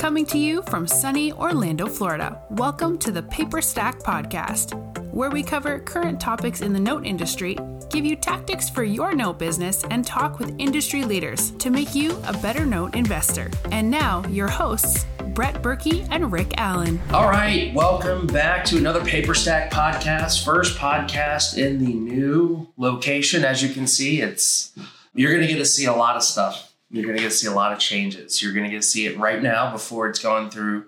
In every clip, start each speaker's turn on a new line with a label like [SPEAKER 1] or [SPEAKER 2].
[SPEAKER 1] Coming to you from sunny Orlando, Florida. Welcome to the Paperstac Podcast, where we cover current topics in the note industry, give you tactics for your note business, and talk with industry leaders to make you a better note investor. And now, your hosts, Brett Berkey and Rick Allen.
[SPEAKER 2] All right, welcome back to another Paperstac podcast. First podcast in the new location. As you can see, it's you're going to get to see a lot of stuff. You're going to get to see a lot of changes. You're going to get to see it right now before it's gone through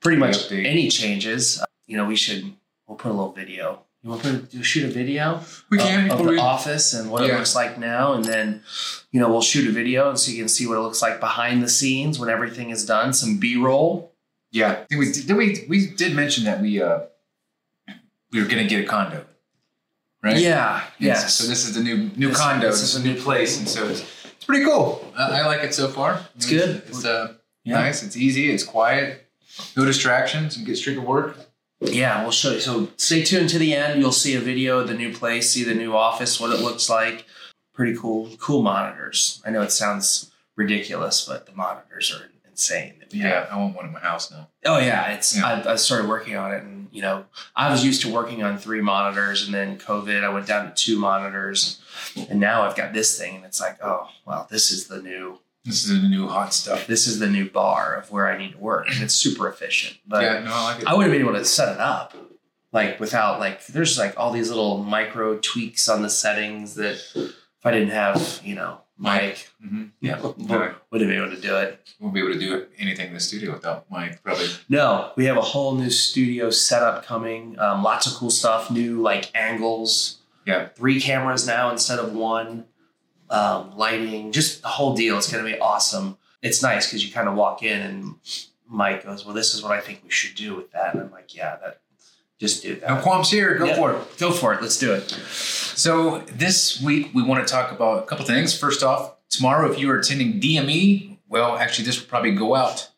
[SPEAKER 2] pretty much
[SPEAKER 3] Update.
[SPEAKER 2] any changes. Uh, you know, we should we'll put a little video. You want to put, shoot a video?
[SPEAKER 3] We
[SPEAKER 2] of-
[SPEAKER 3] can.
[SPEAKER 2] of,
[SPEAKER 3] We-
[SPEAKER 2] the office and what it looks like now, and then you know we'll shoot a video and so you can see what it looks like behind the scenes when everything is done. Some B roll.
[SPEAKER 3] Yeah, I think we did. We we did mention that we uh we were gonna get a condo, right?
[SPEAKER 2] Yeah. Yes.
[SPEAKER 3] So this is the new new condo.
[SPEAKER 2] this is
[SPEAKER 3] a new place, and so it's pretty cool. I, I like it so far.
[SPEAKER 2] It's good.
[SPEAKER 3] It's, uh
[SPEAKER 2] Yeah.
[SPEAKER 3] nice. It's easy. It's quiet. No distractions. And get straight to work.
[SPEAKER 2] Yeah, we'll show you. So stay tuned to the end. You'll see a video of the new place, see the new office, what it looks like. Pretty cool, cool monitors. I know it sounds ridiculous, but the monitors are insane. That we have.
[SPEAKER 3] Yeah, I want one in my house now.
[SPEAKER 2] Oh yeah, it's.
[SPEAKER 3] Yeah.
[SPEAKER 2] I, I started working on it, and you know, I was used to working on three monitors, and then COVID, I went down to two monitors, and now I've got this thing, and it's like, oh well, this is the new.
[SPEAKER 3] This is the new hot stuff.
[SPEAKER 2] This is the new bar of where I need to work, and it's super efficient. But
[SPEAKER 3] yeah, no, I like it.
[SPEAKER 2] I would have been able to set it up like without like there's like all these little micro tweaks on the settings that if I didn't have, you know, Mike,
[SPEAKER 3] hmm
[SPEAKER 2] yeah,
[SPEAKER 3] No.
[SPEAKER 2] would have been able to do it.
[SPEAKER 3] Won't be able to do anything in the studio without Mike. Probably.
[SPEAKER 2] No, we have a whole new studio setup coming. Um, lots of cool stuff, new like angles.
[SPEAKER 3] Yeah.
[SPEAKER 2] Three cameras now instead of one. Um, lighting, just the whole deal. It's going to be awesome. It's nice because you kind of walk in and Mike goes, "Well, this is what I think we should do with that," and I'm like, "Yeah, that just do that."
[SPEAKER 3] No qualms here. Go
[SPEAKER 2] Yeah.
[SPEAKER 3] for it.
[SPEAKER 2] Go for it. Let's do it.
[SPEAKER 3] So this week we want to talk about a couple things. First off, tomorrow if you are attending DME, well, actually this will probably go out.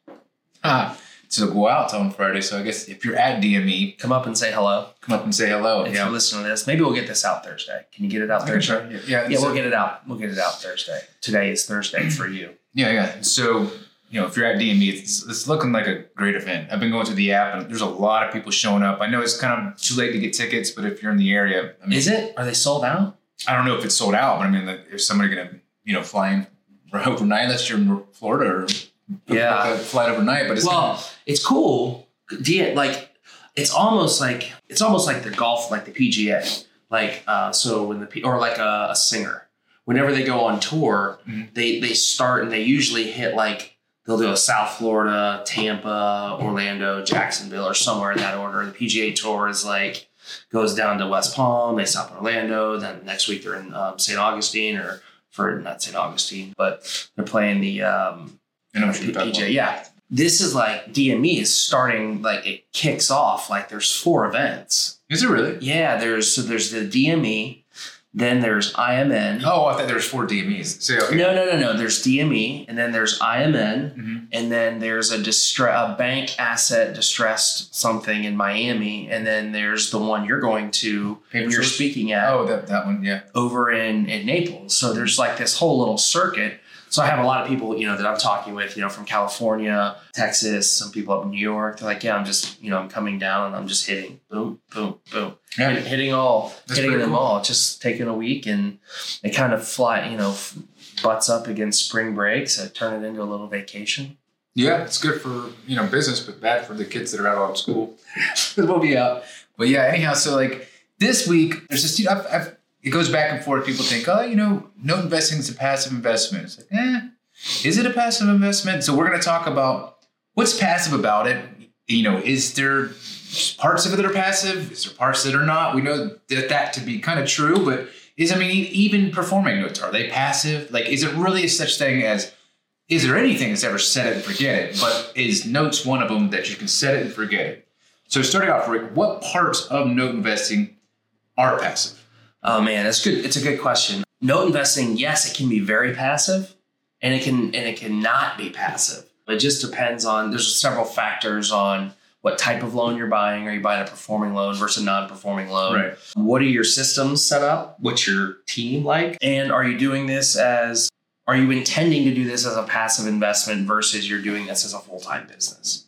[SPEAKER 3] Ah, so go out on Friday. So I guess if you're at DME,
[SPEAKER 2] Come up and say hello.
[SPEAKER 3] come up and say hello.
[SPEAKER 2] If you're listening to this, maybe we'll get this out Thursday. Can you get it out Thursday?
[SPEAKER 3] try. Yeah,
[SPEAKER 2] Yeah,
[SPEAKER 3] so-
[SPEAKER 2] we'll get it out. We'll get it out Thursday. Today is Thursday for you.
[SPEAKER 3] Yeah, yeah. So, you know, if you're at DME, it's, it's looking like a great event. I've been going through the app and there's a lot of people showing up. I know it's kind of too late to get tickets, but if you're in the area, I mean,
[SPEAKER 2] Is it? Are they sold out?
[SPEAKER 3] I don't know if it's sold out, but I mean, like, if somebody going to, you know, fly in overnight, unless you're in Florida or
[SPEAKER 2] Yeah.
[SPEAKER 3] flight overnight, but it's
[SPEAKER 2] Well, it's cool. D- like it's almost like it's almost like the golf, like the PGA. Like uh, so when the P- or like a, a singer. Whenever they go on tour,
[SPEAKER 3] Mhm.
[SPEAKER 2] they they start and they usually hit like they'll do a South Florida, Tampa, Orlando, Jacksonville, or somewhere in that order. The PGA Tour is like goes down to West Palm. They stop in Orlando. Then next week they're in um, St. Augustine or for not St. Augustine, but they're playing the um,
[SPEAKER 3] I know what you're talking
[SPEAKER 2] PJ,
[SPEAKER 3] about.
[SPEAKER 2] yeah. This is like DME is starting like it kicks off like there's four events.
[SPEAKER 3] Is it really?
[SPEAKER 2] Yeah, there's so there's the DME, then there's IMN.
[SPEAKER 3] Oh, I thought there was four DMEs. So, okay.
[SPEAKER 2] No, no, no, no. There's DME, and then there's IMN,
[SPEAKER 3] Mhm.
[SPEAKER 2] and then there's a distre- a bank asset distressed something in Miami, and then there's the one you're going to
[SPEAKER 3] Paper
[SPEAKER 2] you're speaking at
[SPEAKER 3] Oh, that, that one, yeah.
[SPEAKER 2] over in, in Naples. So there's like this whole little circuit. So I have a lot of people, you know, that I'm talking with, you know, from California, Texas, some people up in New York. They're like, yeah, I'm just, you know, I'm coming down and I'm just hitting, boom, boom, boom,
[SPEAKER 3] Yeah.
[SPEAKER 2] Hit- hitting all,
[SPEAKER 3] That's
[SPEAKER 2] hitting them
[SPEAKER 3] cool.
[SPEAKER 2] all. Just taking a week and it kind of fly, you know, butts up against spring break. So I turn it into a little vacation.
[SPEAKER 3] Yeah, it's good for you know business, but bad for the kids that are out of school. we'll be out. But yeah, anyhow, so like this week, there's this. You know, I've, I've, it goes back and forth. People think, oh, you know, note investing is a passive investment. It's like, eh, is it a passive investment? So we're going to talk about what's passive about it. You know, is there parts of it that are passive? Is there parts that are not? We know that that to be kind of true, but is I mean, even performing notes are they passive? Like, is it really such thing as is there anything that's ever set it and forget it? But is notes one of them that you can set it and forget it? So starting off, Rick, what parts of note investing are passive?
[SPEAKER 2] Oh man, that's good. It's a good question. Note investing, yes, it can be very passive, and it can and it cannot be passive. It just depends on. There's several factors on what type of loan you're buying. Are you buying a performing loan versus a non-performing loan? Right. What are your systems set up? What's your team like? And are you doing this as are you intending to do this as a passive investment versus you're doing this as a full-time business?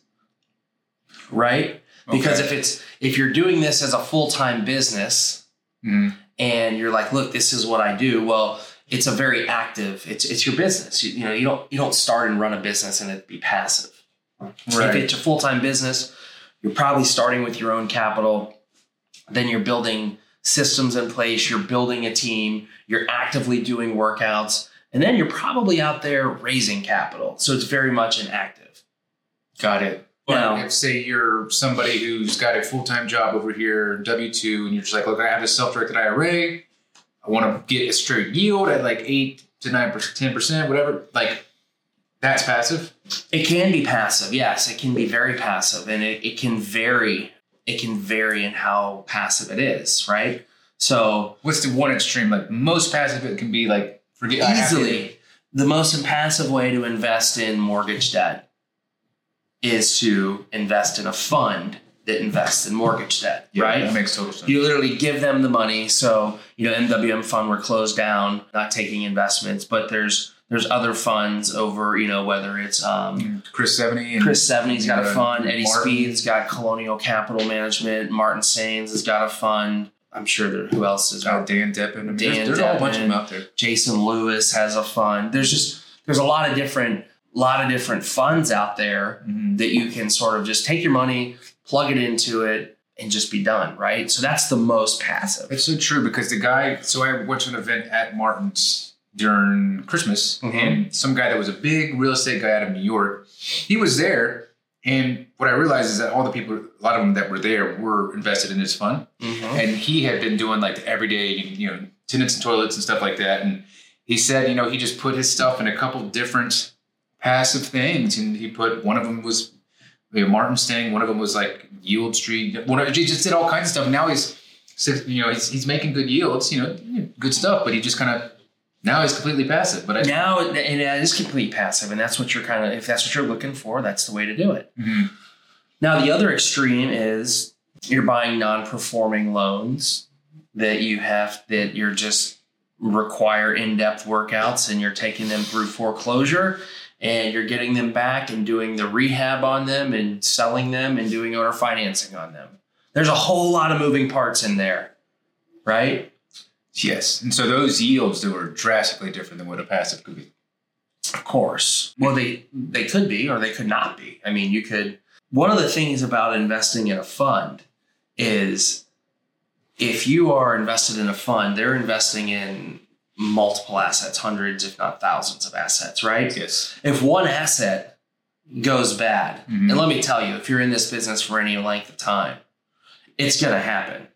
[SPEAKER 2] Right? Because
[SPEAKER 3] Okay.
[SPEAKER 2] if it's if you're doing this as a full-time business
[SPEAKER 3] Mhm.
[SPEAKER 2] And you're like, look, this is what I do, well, it's a very active, it's it's your business. You, you know, you don't you don't start and run a business and it be passive. If it's a full-time business, you're probably starting with your own capital. Then you're building systems in place, you're building a team, you're actively doing workouts, and then you're probably out there raising capital. So it's very much an active.
[SPEAKER 3] Got it. Or
[SPEAKER 2] Now-
[SPEAKER 3] if say you're somebody who's got a full time job over here, W two, and you're just like, look, I have this self directed IRA. I want to get a straight yield at like eight to nine percent, ten percent, whatever. Like that's passive.
[SPEAKER 2] It can be passive, yes. It can be very passive, and it, it can vary. It can vary in how passive it is, right? So
[SPEAKER 3] What's the one extreme? Like most passive, it can be like forget
[SPEAKER 2] easily the most impassive way to invest in mortgage debt is to invest in a fund that invests in mortgage debt,
[SPEAKER 3] Yeah,
[SPEAKER 2] right?
[SPEAKER 3] That makes total sense.
[SPEAKER 2] You literally give them the money. So, you know, MWM fund we're closed down, not taking investments, but there's there's other funds over, you know, whether it's um,
[SPEAKER 3] Chris Seveney and
[SPEAKER 2] Chris Seveney's got a fund, Eddie
[SPEAKER 3] Martin.
[SPEAKER 2] Speed's got Colonial Capital Management, Martin Saenz has got a fund. I'm sure there who else is
[SPEAKER 3] uh, Dan Deppen. I mean,
[SPEAKER 2] Dan
[SPEAKER 3] there's, there's a whole bunch of them out there.
[SPEAKER 2] Jason Lewis has a fund. There's just there's a lot of different lot of different funds out there
[SPEAKER 3] Mhm.
[SPEAKER 2] that you can sort of just take your money, plug it into it, and just be done, right? So that's the most passive.
[SPEAKER 3] That's so true because the guy. So I went to an event at Martin's during Christmas,
[SPEAKER 2] Mhm.
[SPEAKER 3] and some guy that was a big real estate guy out of New York, he was there. And what I realized is that all the people, a lot of them that were there, were invested in this fund,
[SPEAKER 2] Mhm.
[SPEAKER 3] and he had been doing like the everyday, you know, tenants and toilets and stuff like that. And he said, you know, he just put his stuff in a couple different passive things, and he put one of them was you know, Martin's thing, one of them was like Yieldstreet. He just did all kinds of stuff. Now he's, you know, he's, he's making good yields, you know, good stuff, but he just kind of now he's completely passive. But I,
[SPEAKER 2] Now it, is completely passive, and that's what you're kind of if that's what you're looking for, that's the way to do it.
[SPEAKER 3] Mhm.
[SPEAKER 2] Now the other extreme is you're buying non-performing loans that you have that you're just require in-depth workouts and you're taking them through foreclosure and you're getting them back and doing the rehab on them and selling them and doing owner financing on them. There's a whole lot of moving parts in there, right?
[SPEAKER 3] yes, and so those yields that were drastically different than what a passive could be.
[SPEAKER 2] Of course. Well, they they could be or they could not be. I mean, you could. One of the things about investing in a fund is if you are invested in a fund, they're investing in multiple assets, hundreds, if not thousands of assets, right?
[SPEAKER 3] Yes.
[SPEAKER 2] If one asset goes bad,
[SPEAKER 3] Mhm.
[SPEAKER 2] and let me tell you, if you're in this business for any length of time, it's going to happen.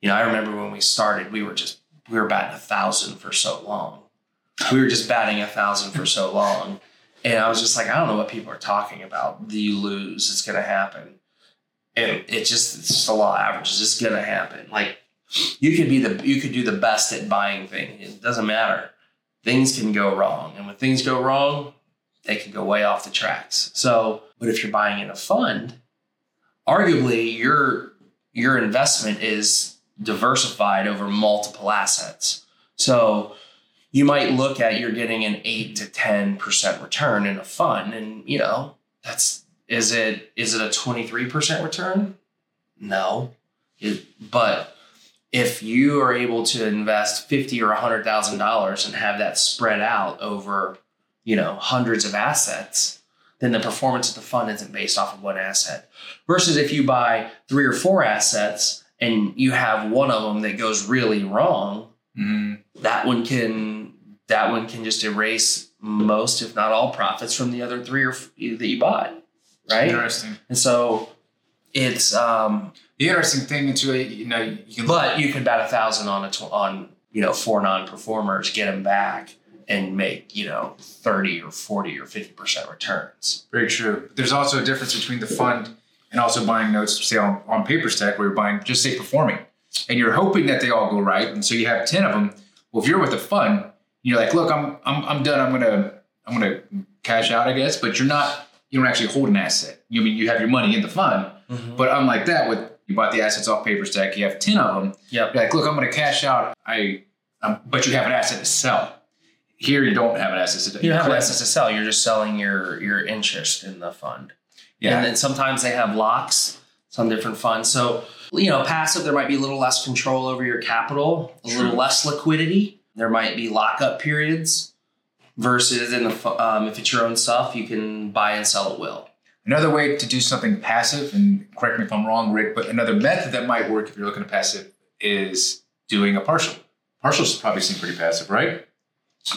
[SPEAKER 2] You know, I remember when we started, we were just we were batting a thousand for so long. We were just batting a thousand for so long, and I was just like, I don't know what people are talking about. You lose, it's going to happen, and it just it's just a law of averages. It's going to happen. Like you could be the you could do the best at buying things. It doesn't matter. Things can go wrong, and when things go wrong, they can go way off the tracks. So, but if you're buying in a fund, arguably your your investment is diversified over multiple assets. So you might look at you're getting an eight to ten percent return in a fund, and you know that's is it is it a twenty three percent return? No, it, but if you are able to invest fifty or a hundred thousand dollars and have that spread out over you know hundreds of assets, then the performance of the fund isn't based off of one asset. Versus if you buy three or four assets and you have one of them that goes really wrong,
[SPEAKER 3] Mhm.
[SPEAKER 2] that one can that one can just erase most, if not all, profits from the other three or f- that you bought, right?
[SPEAKER 3] Interesting.
[SPEAKER 2] And so it's um,
[SPEAKER 3] The interesting thing too, you know, you can
[SPEAKER 2] but you could bet a thousand on a tw- on you know four non-performers, get them back, and make you know thirty or forty or fifty percent returns.
[SPEAKER 3] Very true. There's also a difference between the fund and also buying notes, say on, on Paperstac, where you're buying just say performing, and you're hoping that they all go right, and so you have ten of them. Well, if you're with a fund, you're like, look, I'm I'm, I'm done. I'm gonna I'm gonna cash out, I guess, but you're not. You don't actually hold an asset. You mean you have your money in the fund, but unlike that, with you bought the assets off Paperstac, you have ten of them.
[SPEAKER 2] Yep.
[SPEAKER 3] You're like, look, I'm gonna cash out. I, um, but you have an asset to sell. here you don't have an asset to
[SPEAKER 2] You don't have assets to sell. You're just selling your your interest in the fund.
[SPEAKER 3] Yeah.
[SPEAKER 2] And then sometimes they have locks, some different funds. So, you know, passive, there might be a little less control over your capital, a
[SPEAKER 3] True.
[SPEAKER 2] little less liquidity. There might be lockup periods versus in the um, if it's your own stuff, you can buy and sell at will.
[SPEAKER 3] Another way to do something passive, and correct me if I'm wrong, Rick, but another method that might work if you're looking at passive is doing a partial. Partials probably seem pretty passive, right?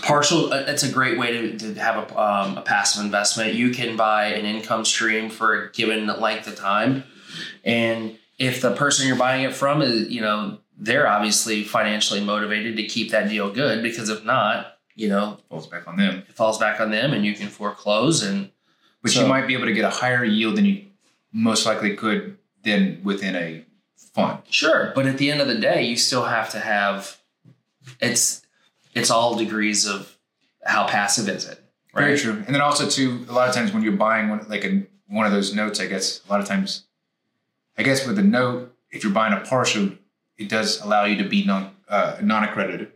[SPEAKER 2] Partial, uh, it's a great way to, to have a, um, a passive investment. You can buy an income stream for a given length of time. And if the person you're buying it from is, you know, they're obviously financially motivated to keep that deal good because if not, you know,
[SPEAKER 3] Falls back on them.
[SPEAKER 2] it falls back on them and you can foreclose and
[SPEAKER 3] But
[SPEAKER 2] So-
[SPEAKER 3] you might be able to get a higher yield than you most likely could than within a fund.
[SPEAKER 2] sure but at the end of the day you still have to have it's it's all degrees of how passive is it
[SPEAKER 3] Very true. And then also too, a lot of times when you're buying one, like a, one of those notes, I guess a lot of times, I guess with a note, if you're buying a partial, it does allow you to be non uh, non accredited.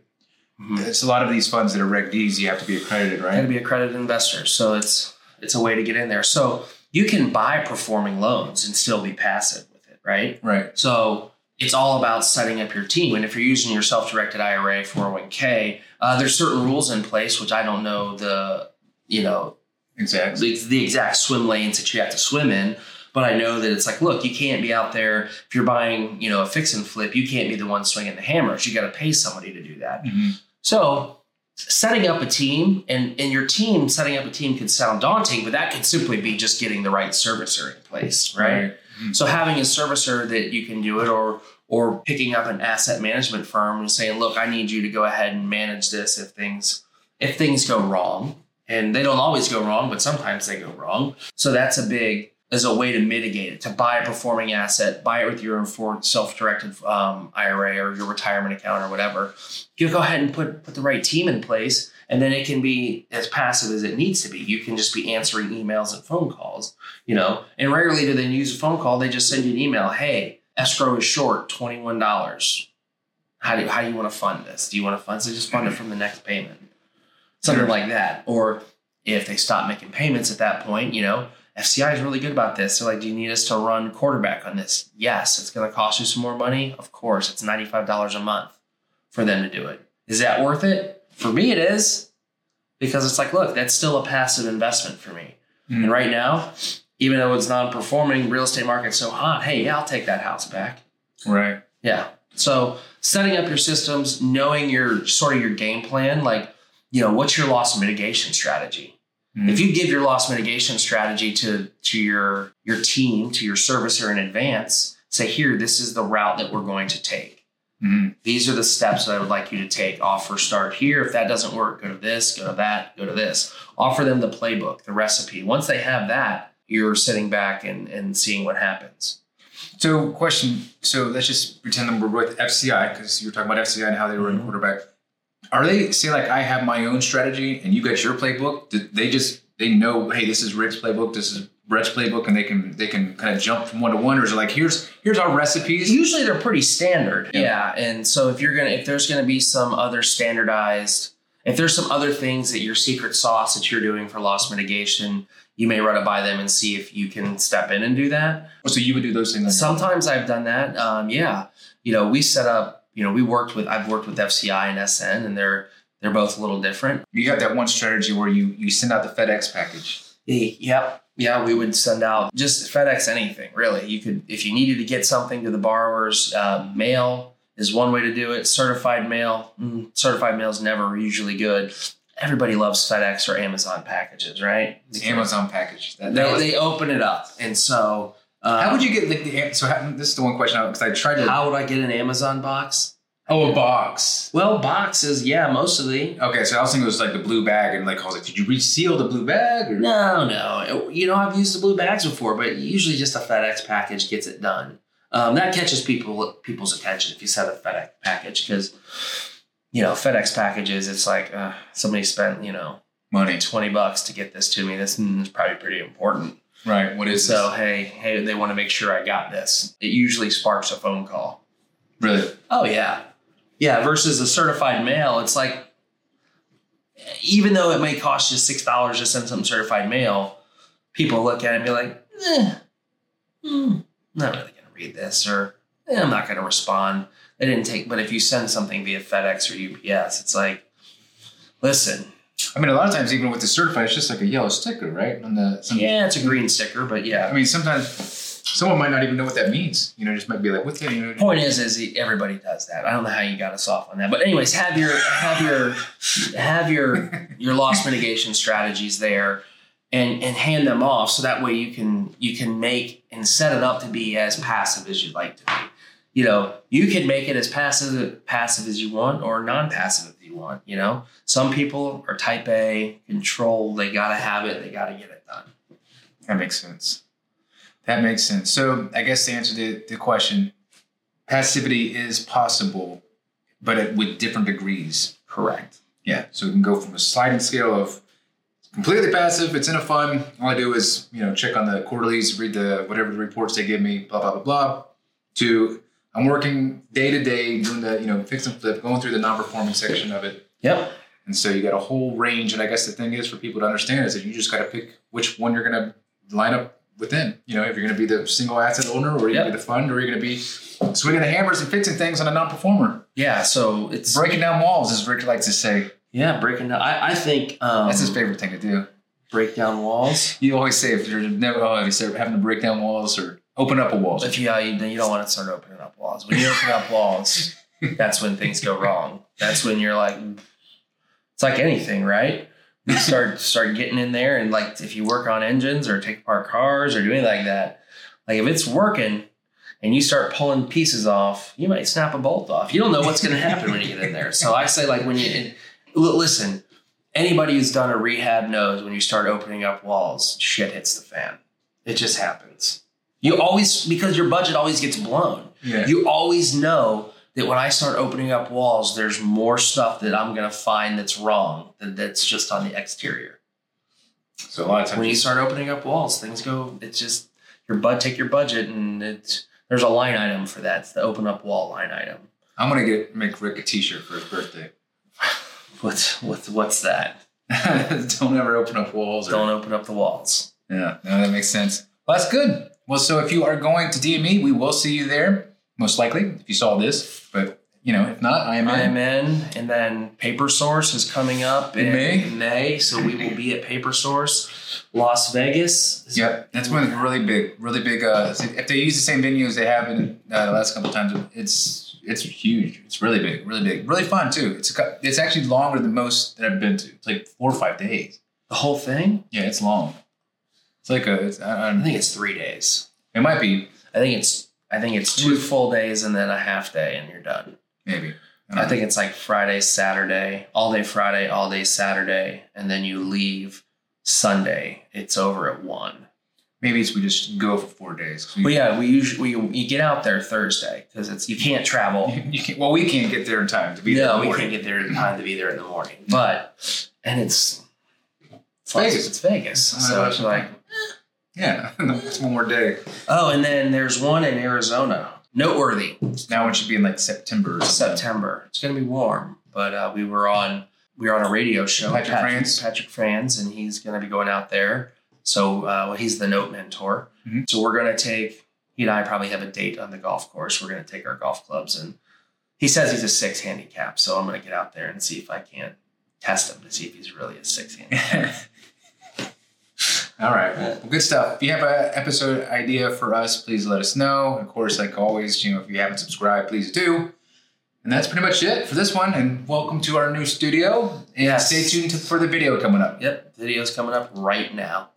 [SPEAKER 2] Mhm.
[SPEAKER 3] It's a lot of these funds that are Reg Ds, you have to be accredited,
[SPEAKER 2] right? You
[SPEAKER 3] have to
[SPEAKER 2] be accredited investor so it's it's a way to get in there so you can buy performing loans and still be passive with it right
[SPEAKER 3] Right.
[SPEAKER 2] So it's all about setting up your team. And if you're using your self-directed IRA, 401k, uh, there's certain rules in place, which I don't know the, you know,
[SPEAKER 3] Exactly.
[SPEAKER 2] the, the exact swim lanes that you have to swim in. But I know that it's like, look, you can't be out there if you're buying, you know, a fix and flip. You can't be the one swinging the hammers. You got to pay somebody to do that.
[SPEAKER 3] Mhm.
[SPEAKER 2] So setting up a team and, and your team, setting up a team could sound daunting, but that could simply be just getting the right servicer in place, right?
[SPEAKER 3] Mhm.
[SPEAKER 2] So having a servicer that you can do it or or picking up an asset management firm and saying, look, I need you to go ahead and manage this if things if things go wrong. And they don't always go wrong, but sometimes they go wrong. So that's a big as a way to mitigate it, to buy a performing asset, buy it with your self-directed um, IRA or your retirement account or whatever. You go ahead and put put the right team in place, and then it can be as passive as it needs to be. You can just be answering emails and phone calls, you know. And rarely do they use a phone call. They just send you an email. Hey, escrow is short twenty one dollars. How do how do you want to fund this? Do you want to fund? So just fund it from the next payment, something like that. Or if they stop making payments at that point, you know, FCI is really good about this. They're like, do you need us to run quarterback on this? Yes. It's going to cost you some more money. Of course, it's ninety five dollars a month for them to do it. Is that worth it? For me, it is because it's like, look, that's still a passive investment for me.
[SPEAKER 3] Mhm.
[SPEAKER 2] And right now, even though it's non-performing, real estate market's so hot. Hey, yeah, I'll take that house back.
[SPEAKER 3] Right.
[SPEAKER 2] Yeah. So setting up your systems, knowing your sort of your game plan, like, you know, what's your loss mitigation strategy?
[SPEAKER 3] Mhm.
[SPEAKER 2] If you give your loss mitigation strategy to to your your team, to your servicer in advance, say, here, this is the route that we're going to take.
[SPEAKER 3] Mhm.
[SPEAKER 2] These are the steps that I would like you to take. Offer start here. If that doesn't work, go to this, go to that, go to this. Offer them the playbook, the recipe. Once they have that, you're sitting back and, and seeing what happens.
[SPEAKER 3] So, question. So, let's just pretend that we're with FCI because you were talking about FCI and how they were in
[SPEAKER 2] Mhm.
[SPEAKER 3] quarterback. Are they say like I have my own strategy and you got your playbook? Do they just they know, hey, this is Rick's playbook, this is Brett's playbook, and they can they can kind of jump from one to one, or is it like here's here's our recipes?
[SPEAKER 2] Usually they're pretty standard.
[SPEAKER 3] Yeah.
[SPEAKER 2] Yeah. And so if you're gonna if there's gonna be some other standardized if there's some other things that your secret sauce that you're doing for loss mitigation, you may run it by them and see if you can step in and do that.
[SPEAKER 3] so you would do those things. on your own.
[SPEAKER 2] Sometimes I've done that. Um, yeah, you know, we set up. You know, we worked with. I've worked with FCI and SN, and they're they're both a little different.
[SPEAKER 3] You have that one strategy where you you send out the FedEx package.
[SPEAKER 2] Yep. Yeah, we would send out just FedEx anything really. You could if you needed to get something to the borrowers, uh, mail is one way to do it. Certified mail, mm, certified mail is never usually good. Everybody loves FedEx or Amazon packages, right?
[SPEAKER 3] It's Amazon packages. That, that
[SPEAKER 2] They,
[SPEAKER 3] was-
[SPEAKER 2] they open it up, and so uh,
[SPEAKER 3] how would you get like the so how, this is the one question because I tried to
[SPEAKER 2] How would I get an Amazon box?
[SPEAKER 3] oh a box.
[SPEAKER 2] Well, boxes, yeah, mostly.
[SPEAKER 3] Okay, so I was thinking it was like the blue bag, and like I was like, did you reseal the blue bag? Or?
[SPEAKER 2] No, no. You know, I've used the blue bags before, but usually just a FedEx package gets it done. Um, that catches people people's attention if you set a FedEx package because you know FedEx packages. It's like uh, somebody spent you know
[SPEAKER 3] Money,
[SPEAKER 2] twenty bucks to get this to me. This is probably pretty important.
[SPEAKER 3] Right? What is
[SPEAKER 2] so
[SPEAKER 3] this?
[SPEAKER 2] hey, hey, they want to make sure I got this. It usually sparks a phone call.
[SPEAKER 3] Really?
[SPEAKER 2] Oh yeah, yeah. Versus a certified mail, it's like even though it may cost you six dollars to send something certified mail, people look at it and be like, eh, mm, not really gonna read this, or eh, I'm not gonna respond. They didn't take, but if you send something via FedEx or UPS, it's like, listen,
[SPEAKER 3] I mean, a lot of times, even with the certified, it's just like a yellow sticker, right? On the some,
[SPEAKER 2] yeah, it's a green sticker, but yeah.
[SPEAKER 3] I mean, sometimes someone might not even know what that means. You know, just might be like, "What's that?" You know,
[SPEAKER 2] Point is, is everybody does that. I don't know how you got us off on that, but anyways, have your have your have your your loss mitigation strategies there, and and hand them off so that way you can you can make and set it up to be as passive as you'd like to be. You know, you can make it as passive passive as you want or non-passive if you want. You know, some people are type A, control. They gotta have it. They gotta get it done.
[SPEAKER 3] that makes sense. That makes sense. So, I guess to answer the, the question, passivity is possible, but it, with different degrees.
[SPEAKER 2] Correct.
[SPEAKER 3] Yeah. So we can go from a sliding scale of completely passive, it's in a fund. All I do is, you know, check on the quarterlies, read the whatever the reports they give me, blah, blah, blah, blah. To I'm working day to day, doing the, you know, fix and flip, going through the non-performing section of it.
[SPEAKER 2] Yep.
[SPEAKER 3] And so you got a whole range. And I guess the thing is for people to understand is that you just got to pick which one you're going to line up within. You know, if you're going to be the single asset owner, or you're
[SPEAKER 2] Yep.
[SPEAKER 3] going to be the fund, or you're going to be swinging the hammers and fixing things on a non-performer.
[SPEAKER 2] Yeah. So it's
[SPEAKER 3] Breaking down walls, as Rick likes to say.
[SPEAKER 2] yeah breaking down. I, I think um,
[SPEAKER 3] That's his favorite thing to do.
[SPEAKER 2] break down walls.
[SPEAKER 3] You always say if you're never oh, if you start having to break down walls or open up a wall.
[SPEAKER 2] If you, uh, you you don't want to start opening up walls. When you open up walls, that's when things go wrong. That's when you're like, it's like anything, right? You start start getting in there, and like if you work on engines or take apart cars or do anything like that, like if it's working and you start pulling pieces off, you might snap a bolt off. You don't know what's going to happen when you get in there. So I say like when you listen, anybody who's done a rehab knows when you start opening up walls, shit hits the fan. It just happens. You always because your budget always gets blown.
[SPEAKER 3] yeah.
[SPEAKER 2] You always know that when I start opening up walls, there's more stuff that I'm gonna find that's wrong than that's just on the exterior.
[SPEAKER 3] so a lot of times
[SPEAKER 2] When you start opening up walls, things go. It's just your bud. Take your budget, and it's there's a line item for that. It's the open up wall line item.
[SPEAKER 3] I'm gonna get make Rick a T-shirt for his birthday.
[SPEAKER 2] What's what's what's that?
[SPEAKER 3] Don't ever open up walls.
[SPEAKER 2] Don't open up the walls.
[SPEAKER 3] Yeah, no, that makes sense. Well, that's good. Well, so if you are going to DME, we will see you there, most likely, if you saw this. But, you know, if not, I am in.
[SPEAKER 2] I am in, and then Paper Source is coming up
[SPEAKER 3] In
[SPEAKER 2] in,
[SPEAKER 3] May?
[SPEAKER 2] May, so we will be at Paper Source, Las Vegas.
[SPEAKER 3] Yeah, that's one that's really big, really big. Uh, if they use the same venues they have in uh, the last couple of times, it's it's huge. It's really big, really big, really fun too. It's a, it's actually longer than most that I've been to. It's like four or five days.
[SPEAKER 2] The whole thing.
[SPEAKER 3] Yeah, it's long. It's like a. It's, I, I,
[SPEAKER 2] I think it's three days.
[SPEAKER 3] it might be
[SPEAKER 2] I think it's I think it's two full days and then a half day and you're done.
[SPEAKER 3] maybe. don't
[SPEAKER 2] I think it's like Friday, Saturday, all day Friday, all day Saturday, and then you leave Sunday. It's over at one.
[SPEAKER 3] maybe it's we just go for four days. we-
[SPEAKER 2] Well, yeah, we usually we you get out there Thursday because it's you can't travel.
[SPEAKER 3] You, you can't, well, we can't get there in time to be there.
[SPEAKER 2] no,
[SPEAKER 3] in the
[SPEAKER 2] we
[SPEAKER 3] morning.
[SPEAKER 2] can't get there in time to be there in the morning. Mm-hmm. But and it's it's
[SPEAKER 3] Vegas.
[SPEAKER 2] It's Vegas. So it's like
[SPEAKER 3] Yeah, it's one more day.
[SPEAKER 2] oh, and then there's one in Arizona. Noteworthy.
[SPEAKER 3] Now it should be in like September.
[SPEAKER 2] September. It's going to be warm, but uh, we were on we were on a radio show.
[SPEAKER 3] Patrick Franz.
[SPEAKER 2] Patrick Franz, and he's going to be going out there. So uh, well, he's the note mentor.
[SPEAKER 3] Mhm.
[SPEAKER 2] So we're going to take he and I probably have a date on the golf course. We're going to take our golf clubs, and he says he's a six handicap. So I'm going to get out there and see if I can't test him to see if he's really a six handicap.
[SPEAKER 3] All right, well, good stuff. If you have an episode idea for us, please let us know. Of course, like always, you know, if you haven't subscribed, please do. And that's pretty much it for this one. And welcome to our new studio. And
[SPEAKER 2] Yes.
[SPEAKER 3] stay tuned to, for the video coming up.
[SPEAKER 2] yep, video's coming up right now.